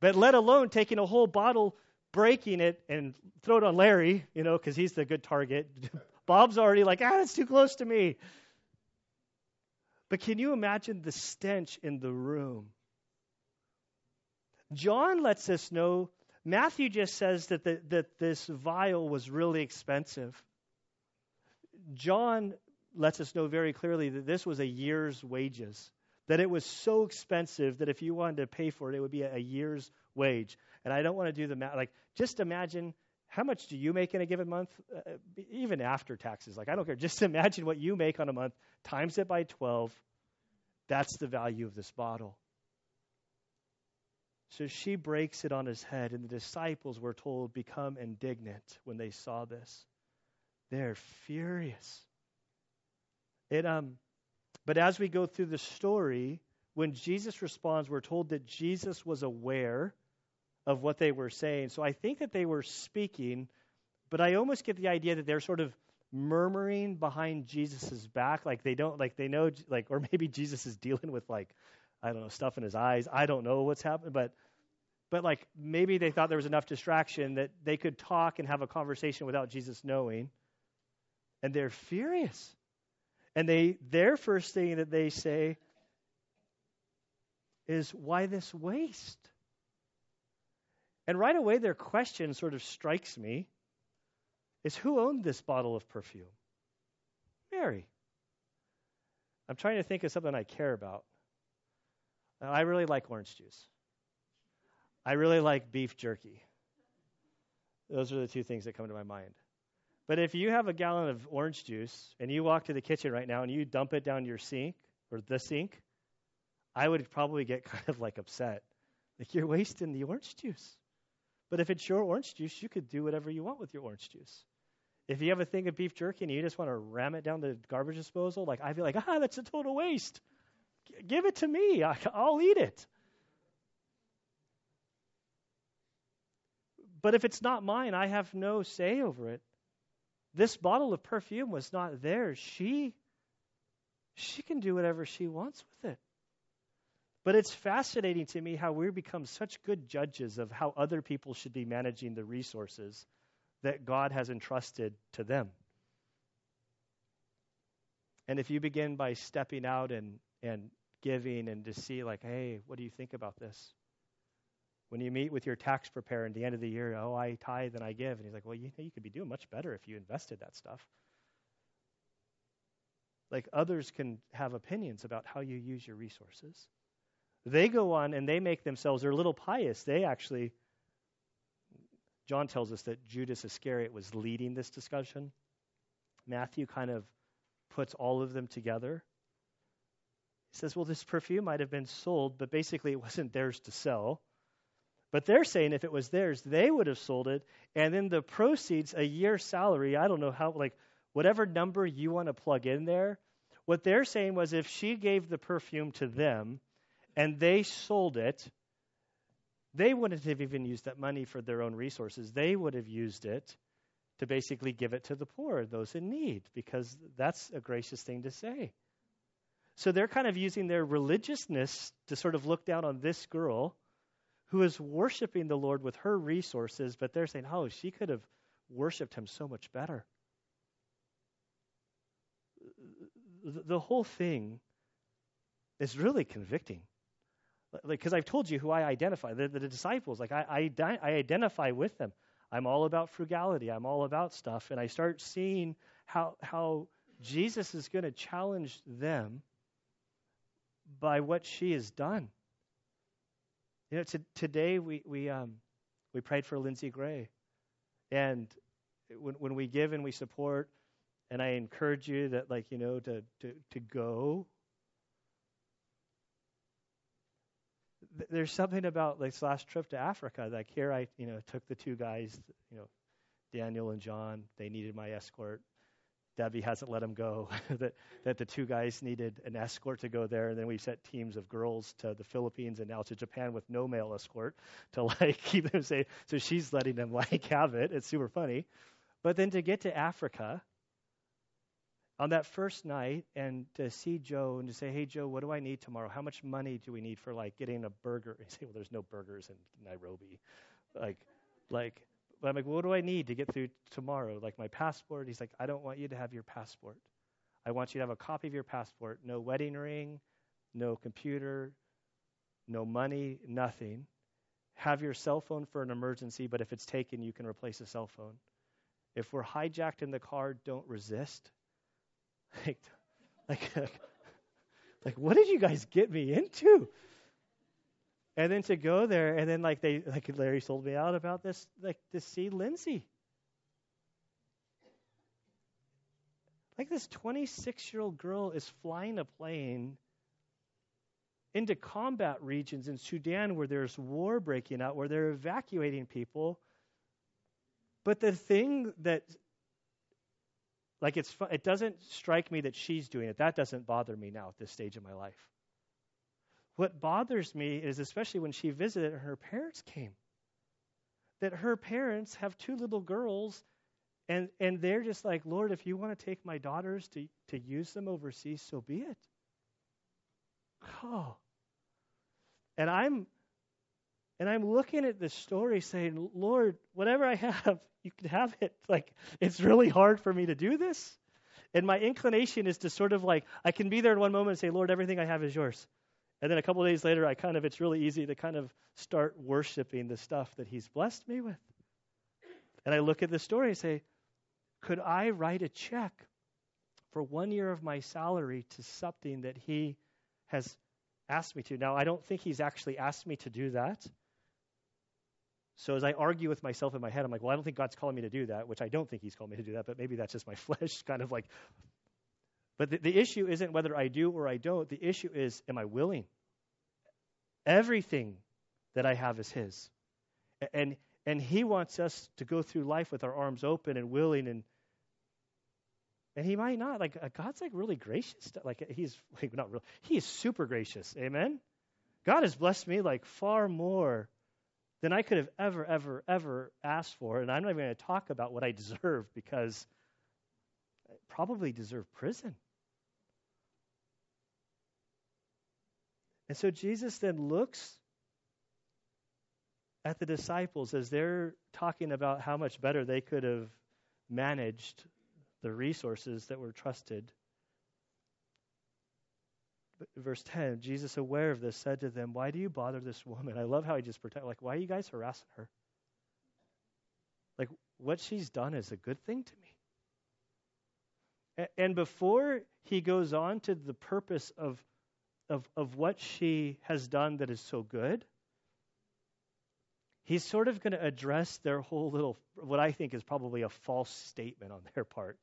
But let alone taking a whole bottle, breaking it, and throw it on Larry, you know, because he's the good target. <laughs> Bob's already like, ah, it's too close to me. But can you imagine the stench in the room? John lets us know, Matthew just says that, the, that this vial was really expensive. John lets us know very clearly that this was a year's wages that it was so expensive that if you wanted to pay for it, it would be a, year's wage. And I don't want to do the math. Like, just imagine how much do you make in a given month, uh, even after taxes? Like, I don't care. <laughs> Just imagine what you make on a month, times it by 12. That's the value of this bottle. So she breaks it on his head, and the disciples were told, become indignant when they saw this. They're furious. It um but as we go through the story, when Jesus responds, we're told that Jesus was aware of what they were saying. So I think that they were speaking, but I almost get the idea that they're sort of murmuring behind Jesus' back, like they don't, like they know, like, or maybe Jesus is dealing with like, I don't know, stuff in his eyes. I don't know what's happening, but, but like maybe they thought there was enough distraction that they could talk and have a conversation without Jesus knowing, and they're furious. And they their first thing that they say is why this waste? And right away their question sort of strikes me is who owned this bottle of perfume? Mary. I'm trying to think of something I care about. Uh, I really like orange juice. I really like beef jerky. Those are the two things that come to my mind. But if you have a gallon of orange juice and you walk to the kitchen right now and you dump it down your sink or the sink, I would probably get <laughs> kind of like upset. Like you're wasting the orange juice. But if it's your orange juice, you could do whatever you want with your orange juice. If you have a thing of beef jerky and you just want to ram it down the garbage disposal, like I'd be like, ah, that's a total waste. G- give it to me. I, I'll eat it. But if it's not mine, I have no say over it. This bottle of perfume was not theirs. She she can do whatever she wants with it. But it's fascinating to me how we become such good judges of how other people should be managing the resources that God has entrusted to them. And if you begin by stepping out and, and giving and to see, like, hey, what do you think about this? When you meet with your tax preparer at the end of the year, oh, I tithe and I give. And he's like, well, you you could be doing much better if you invested that stuff. Like others can have opinions about how you use your resources. They go on and they make themselves, they're a little pious. They actually, John tells us that Judas Iscariot was leading this discussion. Matthew kind of puts all of them together. He says, well, this perfume might have been sold, but basically it wasn't theirs to sell. But they're saying if it was theirs, they would have sold it, and then the proceeds, a year's salary, I don't know how, like whatever number you want to plug in there. What they're saying was if she gave the perfume to them and they sold it, they wouldn't have even used that money for their own resources. They would have used it to basically give it to the poor, those in need, because that's a gracious thing to say. So they're kind of using their religiousness to sort of look down on this girl who is worshiping the Lord with her resources, but they're saying, oh, she could have worshiped him so much better. The whole thing is really convicting. Like, because I've told you who I identify, the, the disciples, like I, I, I identify with them. I'm all about frugality. I'm all about stuff. And I start seeing how, how Jesus is going to challenge them by what she has done. You know, today we we um, we prayed for Lindsay Gray, and when when we give and we support, and I encourage you that like you know to to to go. There's something about this last trip to Africa. Like here, I you know took the two guys, you know, Daniel and John. They needed my escort. Debbie hasn't let him go. <laughs> that that the two guys needed an escort to go there, and then we sent teams of girls to the Philippines and now to Japan with no male escort to <laughs> like keep them safe. So she's letting them <laughs> like have it. It's super funny. But then to get to Africa on that first night and to see Joe and to say, "Hey Joe, what do I need tomorrow? How much money do we need for like getting a burger?" And say, "Well, there's no burgers in Nairobi." Like, like but I'm like, what do I need to get through tomorrow? Like my passport? He's like, I don't want you to have your passport. I want you to have a copy of your passport. No wedding ring, no computer, no money, nothing. Have your cell phone for an emergency, but if it's taken, you can replace a cell phone. If we're hijacked in the car, don't resist. <laughs> Like, like, <laughs> like, what did you guys get me into? And then to go there, and then like they, like Larry sold me out about this, like to see Lindsay. Like this 26 year old girl is flying a plane into combat regions in Sudan where there's war breaking out, where they're evacuating people. But the thing that, like, it's it doesn't strike me that she's doing it. That doesn't bother me now at this stage of my life. What bothers me is, especially when she visited, and her parents came. That her parents have two little girls, and, and they're just like, Lord, if you want to take my daughters to, to use them overseas, so be it. Oh. And I'm and I'm looking at this story saying, Lord, whatever I have, you can have it. <laughs> Like, it's really hard for me to do this. And my inclination is to sort of like, I can be there in one moment and say, Lord, everything I have is yours. And then a couple days later, I kind of, it's really easy to kind of start worshiping the stuff that He's blessed me with. And I look at the story and say, could I write a check for one year of my salary to something that He has asked me to? Now, I don't think He's actually asked me to do that. So as I argue with myself in my head, I'm like, well, I don't think God's calling me to do that, which I don't think He's called me to do that, but maybe that's just my <laughs> flesh kind of like but the, the issue isn't whether I do or I don't. The issue is, am I willing? Everything that I have is His. And, and He wants us to go through life with our arms open and willing and And he might not. Like, uh, God's like really gracious. Like, he's <laughs> like, not real. He is super gracious. Amen? God has blessed me like far more than I could have ever, ever, ever asked for. And I'm not even going to talk about what I <laughs> deserve because I probably deserve prison. And so Jesus then looks at the disciples as they're talking about how much better they could have managed the resources that were trusted. Verse 10 Jesus, aware of this, said to them, Why do you bother this woman? I love how he just protect. Like, why are you guys harassing her? Like, what she's done is a good thing to me. And before he goes on to the purpose of of, of what she has done that is so good, he's sort of going to address their whole little, what I think is probably a false statement on their part.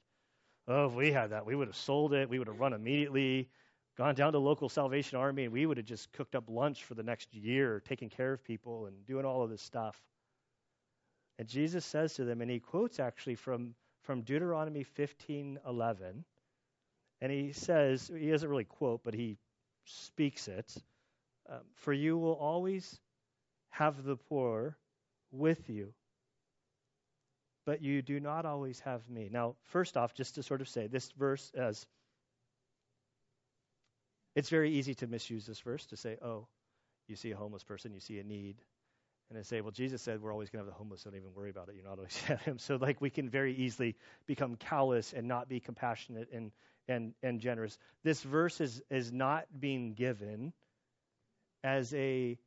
Oh, if we had that, we would have sold it, we would have run immediately, gone down to local Salvation Army, and we would have just cooked up lunch for the next year, taking care of people and doing all of this stuff. And Jesus says to them, and he quotes actually from, from Deuteronomy 15:11, and he says, he doesn't really quote, but he speaks it. Um, For you will always have the poor with you, but you do not always have me. Now, first off, just to sort of say this verse as it's very easy to misuse this verse to say, oh, you see a homeless person, you see a need. And say, well, Jesus said we're always going to have the homeless. Don't even worry about it. You're not always him. <laughs> So, like, we can very easily become callous and not be compassionate and and, and generous. This verse is, is not being given as a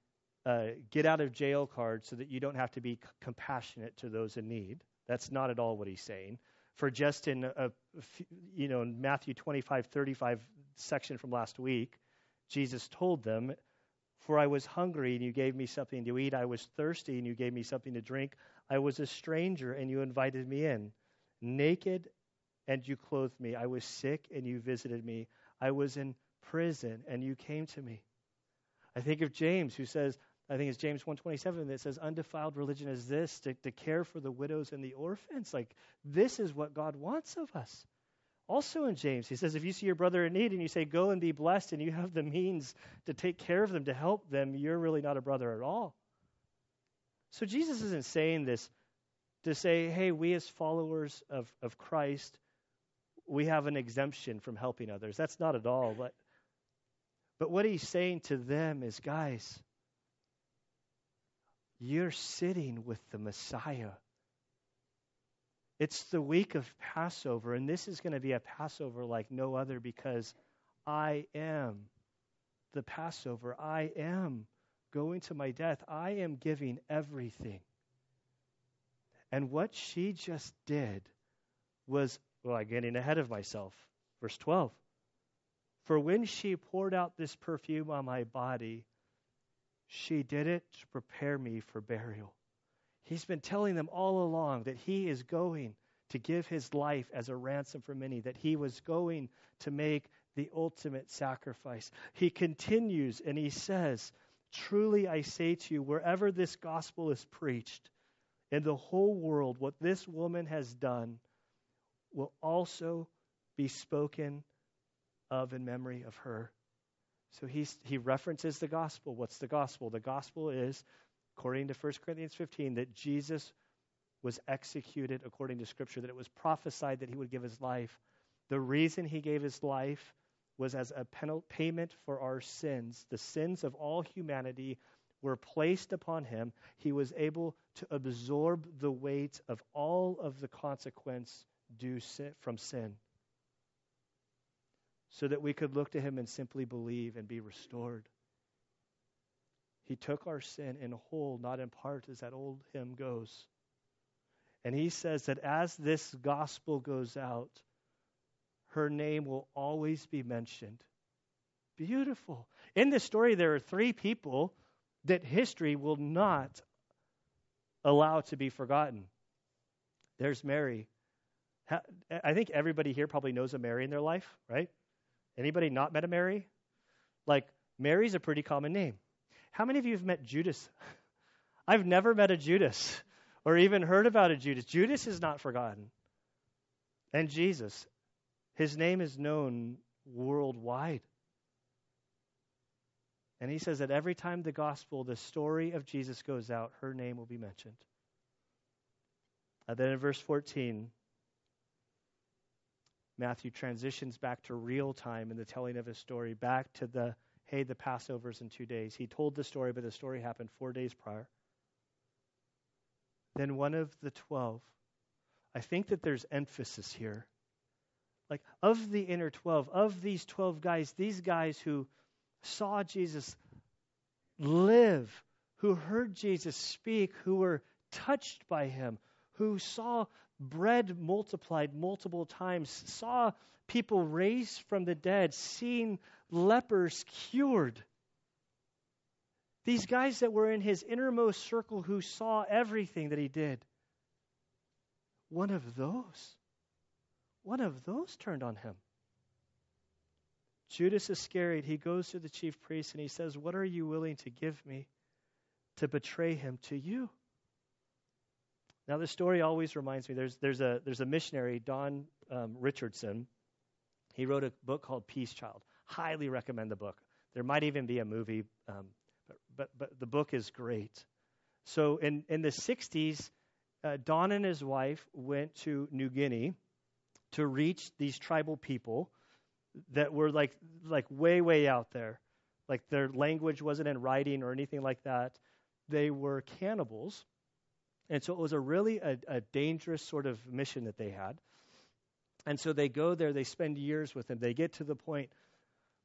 uh, get out of jail card so that you don't have to be c- compassionate to those in need. That's not at all what he's saying. For just in a, you know in Matthew 25 35 section from last week, Jesus told them, "For I was hungry and you gave me something to eat. I was thirsty and you gave me something to drink. I was a stranger and you invited me in. Naked and you clothed me. I was sick and you visited me. I was in prison and you came to me. I think of James who says, I think it's James 127 that says undefiled religion is this to, to care for the widows and the orphans. Like this is what God wants of us. Also in James, he says, if you see your brother in need and you say, go and be blessed, and you have the means to take care of them, to help them, you're really not a brother at all. So Jesus isn't saying this to say, hey, we as followers of, of Christ, we have an exemption from helping others. That's not at all. But, but what he's saying to them is, guys, you're sitting with the Messiah. It's the week of Passover, and this is going to be a Passover like no other because I am the Passover. I am going to my death. I am giving everything. And what she just did was well, I'm getting ahead of myself. Verse 12. For when she poured out this perfume on my body, she did it to prepare me for burial. He's been telling them all along that he is going to give his life as a ransom for many, that he was going to make the ultimate sacrifice. He continues and he says, Truly I say to you, wherever this gospel is preached in the whole world, what this woman has done will also be spoken of in memory of her. So he's, he references the gospel. What's the gospel? The gospel is, according to 1 Corinthians 15, that Jesus was executed according to Scripture, that it was prophesied that he would give his life. The reason he gave his life was as a payment for our sins. The sins of all humanity were placed upon him. He was able to absorb the weight of all of the consequence due sin, from sin so that we could look to him and simply believe and be restored. He took our sin in whole, not in part, as that old hymn goes. And he says that as this gospel goes out, her name will always be mentioned. Beautiful. In this story, there are three people that history will not allow to be forgotten. There's Mary, I think everybody here probably knows a Mary in their life, right? Anybody not met a Mary? Like, Mary's a pretty common name. How many of you have met Judas? <laughs> I've never met a Judas <laughs> or even heard about a Judas. Judas is not forgotten. And Jesus. His name is known worldwide. And he says that every time the gospel, the story of Jesus goes out, her name will be mentioned. And then in verse 14, Matthew transitions back to real time in the telling of his story, back to the, hey, the Passover's in two days. He told the story, but the story happened four days prior. Then one of the twelve, I think that there's emphasis here. Like, of the inner 12, of these 12 guys, these guys who saw Jesus live, who heard Jesus speak, who were touched by him, who saw bread multiplied multiple times, saw people raised from the dead, seeing lepers cured. These guys that were in his innermost circle who saw everything that he did. One of those, one of those turned on him. Judas Iscariot, he goes to the chief priest and he says, What are you willing to give me to betray him to you? Now, the story always reminds me there's, there's, a, there's a missionary, Don um, Richardson. He wrote a book called Peace Child. Highly recommend the book. There might even be a movie, um, but, but, but the book is great. So, in, in the 60s, uh, Don and his wife went to New Guinea to reach these tribal people that were like, like way, way out there. Like their language wasn't in writing or anything like that. They were cannibals and so it was a really a, a dangerous sort of mission that they had. And so they go there, they spend years with them They get to the point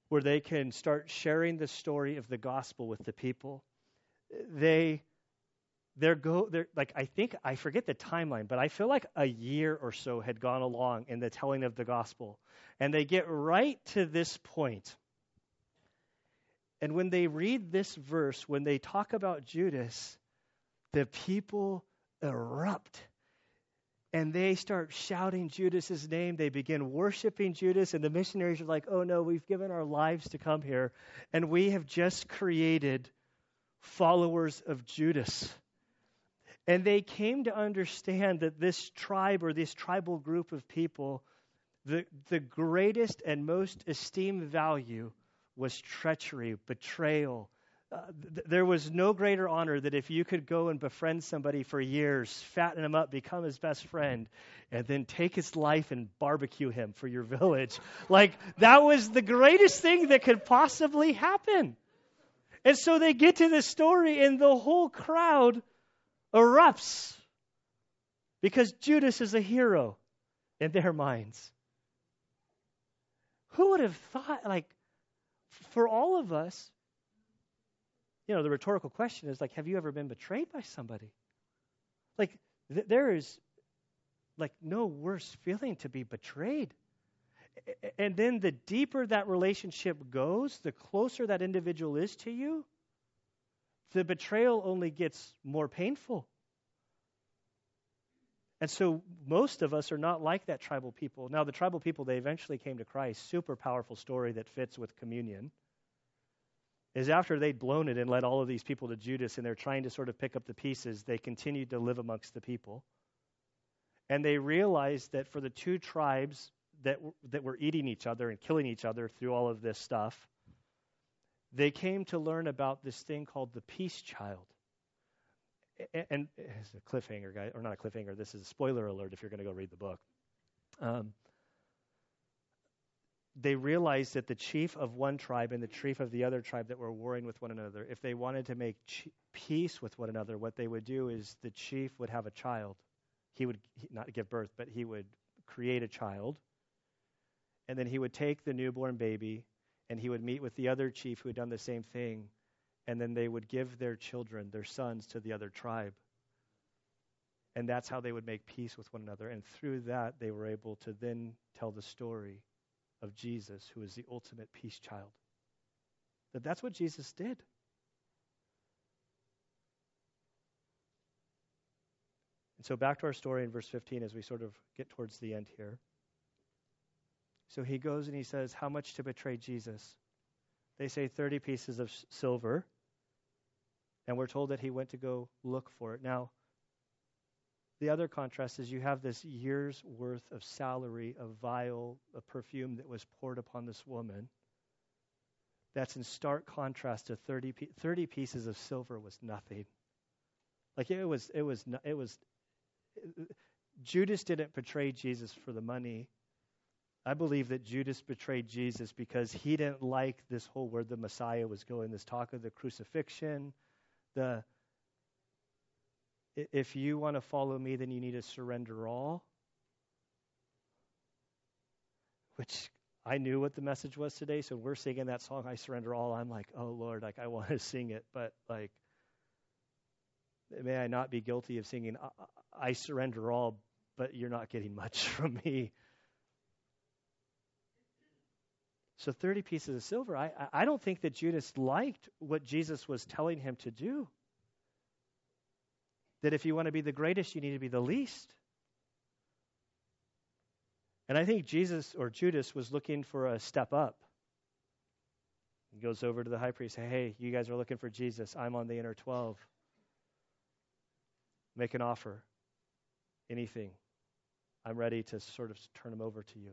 where they can start sharing the story of the gospel with the people. They they're go they're like I think I forget the timeline, but I feel like a year or so had gone along in the telling of the gospel. And they get right to this point. And when they read this verse, when they talk about Judas, the people erupt and they start shouting Judas's name. They begin worshiping Judas, and the missionaries are like, "Oh no, we've given our lives to come here, and we have just created followers of Judas." And they came to understand that this tribe or this tribal group of people, the, the greatest and most esteemed value was treachery, betrayal, th- there was no greater honor that if you could go and befriend somebody for years, fatten him up, become his best friend, and then take his life and barbecue him for your village. like, that was the greatest thing that could possibly happen. And so they get to this story, and the whole crowd erupts because Judas is a hero in their minds. Who would have thought, like, for all of us, you know, the rhetorical question is like, have you ever been betrayed by somebody? Like, th- there is like no worse feeling to be betrayed. And then the deeper that relationship goes, the closer that individual is to you, the betrayal only gets more painful. And so most of us are not like that tribal people. Now, the tribal people, they eventually came to Christ. Super powerful story that fits with communion is after they'd blown it and led all of these people to Judas and they're trying to sort of pick up the pieces, they continued to live amongst the people. And they realized that for the two tribes that, that were eating each other and killing each other through all of this stuff, they came to learn about this thing called the peace child. And, it's a cliffhanger, guy, or not a cliffhanger. This is a spoiler alert if you're going to go read the book. Um, they realized that the chief of one tribe and the chief of the other tribe that were warring with one another, if they wanted to make ch- peace with one another, what they would do is the chief would have a child. He would not give birth, but he would create a child. And then he would take the newborn baby and he would meet with the other chief who had done the same thing. And then they would give their children, their sons, to the other tribe. And that's how they would make peace with one another. And through that, they were able to then tell the story of Jesus, who is the ultimate peace child. That that's what Jesus did. And so back to our story in verse 15 as we sort of get towards the end here. So he goes and he says, How much to betray Jesus? They say 30 pieces of silver. And we're told that he went to go look for it. Now, The other contrast is you have this year's worth of salary, a vial, a perfume that was poured upon this woman. That's in stark contrast to 30, 30 pieces of silver was nothing. Like it was, it was, it was. Judas didn't betray Jesus for the money. I believe that Judas betrayed Jesus because he didn't like this whole where the Messiah was going, this talk of the crucifixion, the if you want to follow me, then you need to surrender all. Which I knew what the message was today, so we're singing that song, I Surrender All. I'm like, oh Lord, like I want to sing it, but like, may I not be guilty of singing, I, I surrender all, but you're not getting much <laughs> from me. So 30 pieces of silver. I, I don't think that Judas liked what Jesus was telling him to do that if you want to be the greatest, you need to be the least. And I think Jesus or Judas was looking for a step up. He goes over to the high priest, Hey, you guys are looking for Jesus. I'm on the inner 12. Make an offer. Anything. I'm ready to sort of turn him over to you.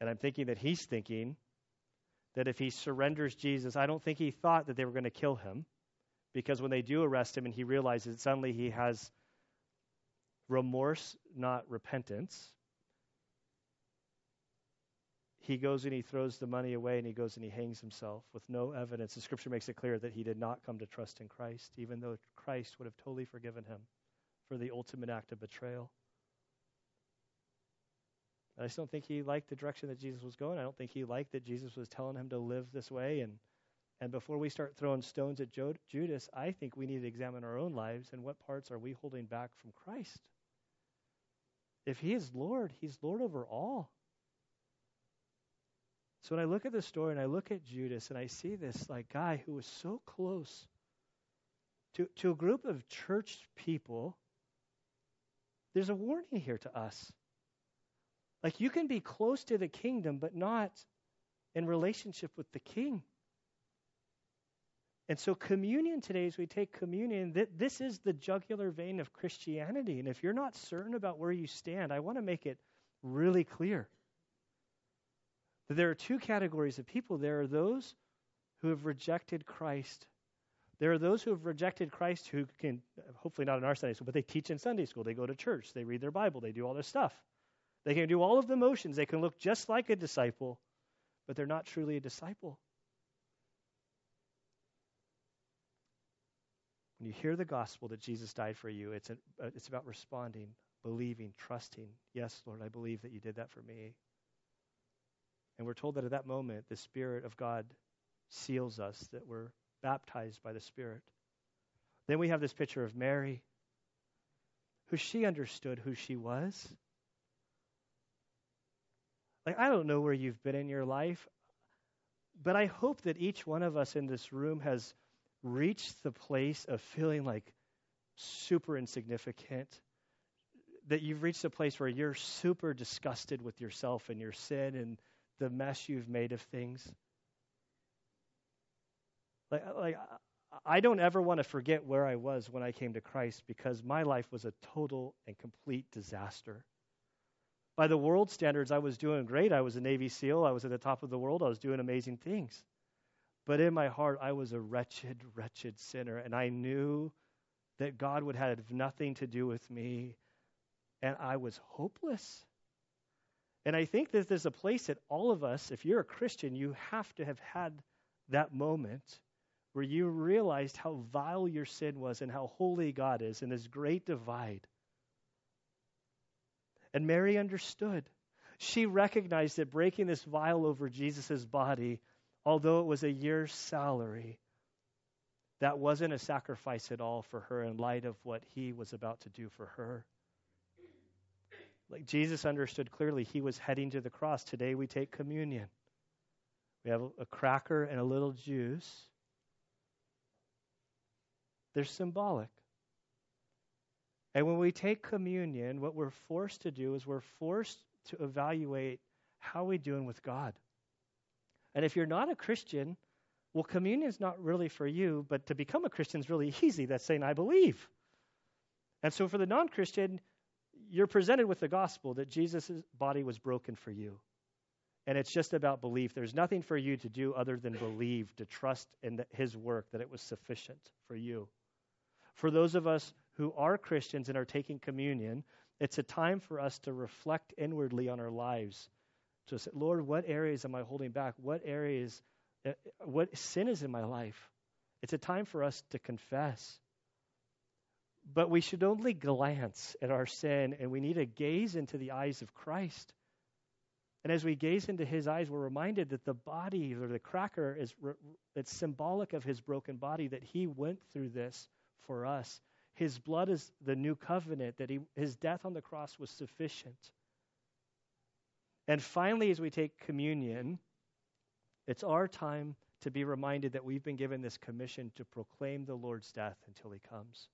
And I'm thinking that he's thinking that if he surrenders Jesus, I don't think he thought that they were going to kill him. Because when they do arrest him and he realizes suddenly he has remorse, not repentance, he goes and he throws the money away and he goes and he hangs himself with no evidence. The scripture makes it clear that he did not come to trust in Christ, even though Christ would have totally forgiven him for the ultimate act of betrayal. I just don't think he liked the direction that Jesus was going. I don't think he liked that Jesus was telling him to live this way and and before we start throwing stones at Judas, I think we need to examine our own lives and what parts are we holding back from Christ. If he is Lord, he's Lord over all. So when I look at the story and I look at Judas and I see this like guy who was so close to, to a group of church people, there's a warning here to us. Like you can be close to the kingdom, but not in relationship with the king. And so, communion today, as we take communion, th- this is the jugular vein of Christianity. And if you're not certain about where you stand, I want to make it really clear that there are two categories of people. There are those who have rejected Christ. There are those who have rejected Christ who can, hopefully not in our Sunday school, but they teach in Sunday school. They go to church. They read their Bible. They do all this stuff. They can do all of the motions. They can look just like a disciple, but they're not truly a disciple. When you hear the gospel that Jesus died for you, it's, it's about responding, believing, trusting. Yes, Lord, I believe that you did that for me. And we're told that at that moment, the Spirit of God seals us, that we're baptized by the Spirit. Then we have this picture of Mary, who she understood who she was. Like, I don't know where you've been in your life, but I hope that each one of us in this room has reached the place of feeling like super insignificant, that you've reached a place where you're super disgusted with yourself and your sin and the mess you've made of things. Like, like I don't ever want to forget where I was when I came to Christ because my life was a total and complete disaster. By the world standards, I was doing great. I was a Navy SEAL. I was at the top of the world. I was doing amazing things. But in my heart, I was a wretched, <laughs> wretched sinner, and I knew that God would have nothing to do with me, and I was hopeless. And I think that there's a place that all of us, if you're a Christian, you have to have had that moment where you realized how vile your sin was and how holy God is, and this great divide. And Mary understood. She recognized that breaking this vial over Jesus' body although it was a year's salary, that wasn't a sacrifice at all for her in light of what he was about to do for her. Like Jesus understood clearly, he was heading to the cross. Today we take communion. We have a cracker and a little juice. They're symbolic. And when we take communion, what we're forced to do is we're forced to evaluate how are we doing with God. And if you're not a Christian, well, communion is not really for you, but to become a Christian is really easy. That's saying, I believe. And so for the non Christian, you're presented with the gospel that Jesus' body was broken for you. And it's just about belief. There's nothing for you to do other than believe, to trust in his work, that it was sufficient for you. For those of us who are Christians and are taking communion, it's a time for us to reflect inwardly on our lives. To say, Lord, what areas am I holding back? What areas, uh, what sin is in my life? It's a time for us to confess. But we should only glance at our sin and we need to gaze into the eyes of Christ. And as we gaze into his eyes, we're reminded that the body or the cracker is it's symbolic of his broken body, that he went through this for us. His blood is the new covenant, that he, his death on the cross was sufficient. And finally, as we take communion, it's our time to be reminded that we've been given this commission to proclaim the Lord's death until he comes.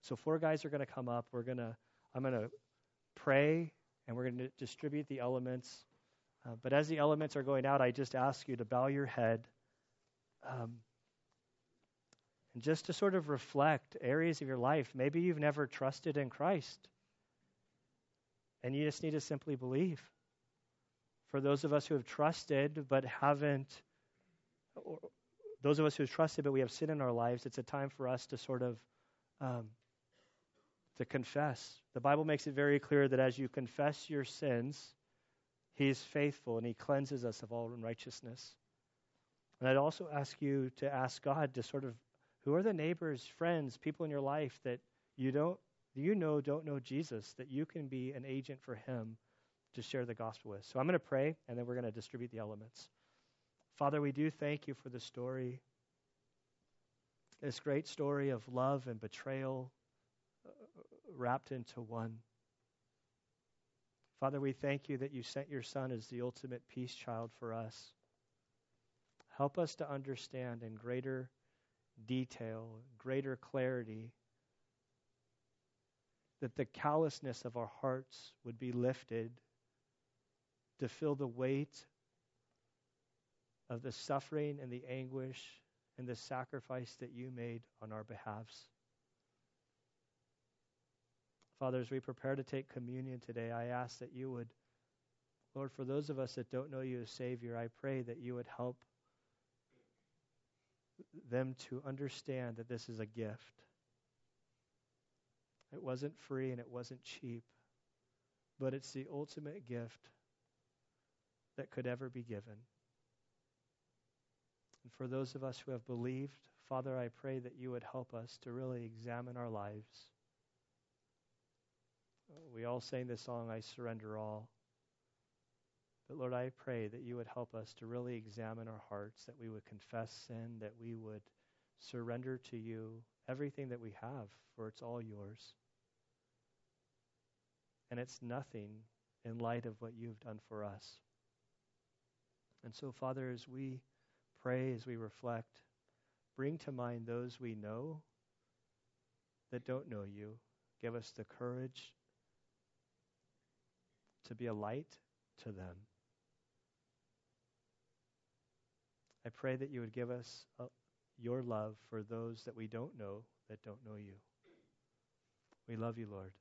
So four guys are going to come up. We're going to I'm going to pray and we're going to distribute the elements. Uh, but as the elements are going out, I just ask you to bow your head. Um, and just to sort of reflect areas of your life. Maybe you've never trusted in Christ, and you just need to simply believe. For those of us who have trusted but haven't, those of us who have trusted but we have sin in our lives, it's a time for us to sort of um, to confess. The Bible makes it very clear that as you confess your sins, He is faithful and He cleanses us of all unrighteousness. And I'd also ask you to ask God to sort of who are the neighbors, friends, people in your life that you don't you know don't know Jesus that you can be an agent for him to share the gospel with. So I'm going to pray and then we're going to distribute the elements. Father, we do thank you for the story. This great story of love and betrayal uh, wrapped into one. Father, we thank you that you sent your son as the ultimate peace child for us. Help us to understand in greater detail, greater clarity, that the callousness of our hearts would be lifted to feel the weight of the suffering and the anguish and the sacrifice that you made on our behalfs. Father, as we prepare to take communion today, I ask that you would, Lord, for those of us that don't know you as Savior, I pray that you would help them to understand that this is a gift. It wasn't free and it wasn't cheap, but it's the ultimate gift that could ever be given. And for those of us who have believed, Father, I pray that you would help us to really examine our lives. We all sang this song, I Surrender All. But Lord, I pray that you would help us to really examine our hearts, that we would confess sin, that we would surrender to you everything that we have, for it's all yours. And it's nothing in light of what you've done for us. And so, Father, as we pray, as we reflect, bring to mind those we know that don't know you. Give us the courage to be a light to them. I pray that you would give us uh, your love for those that we don't know that don't know you. We love you, Lord.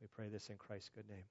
We pray this in Christ's good name.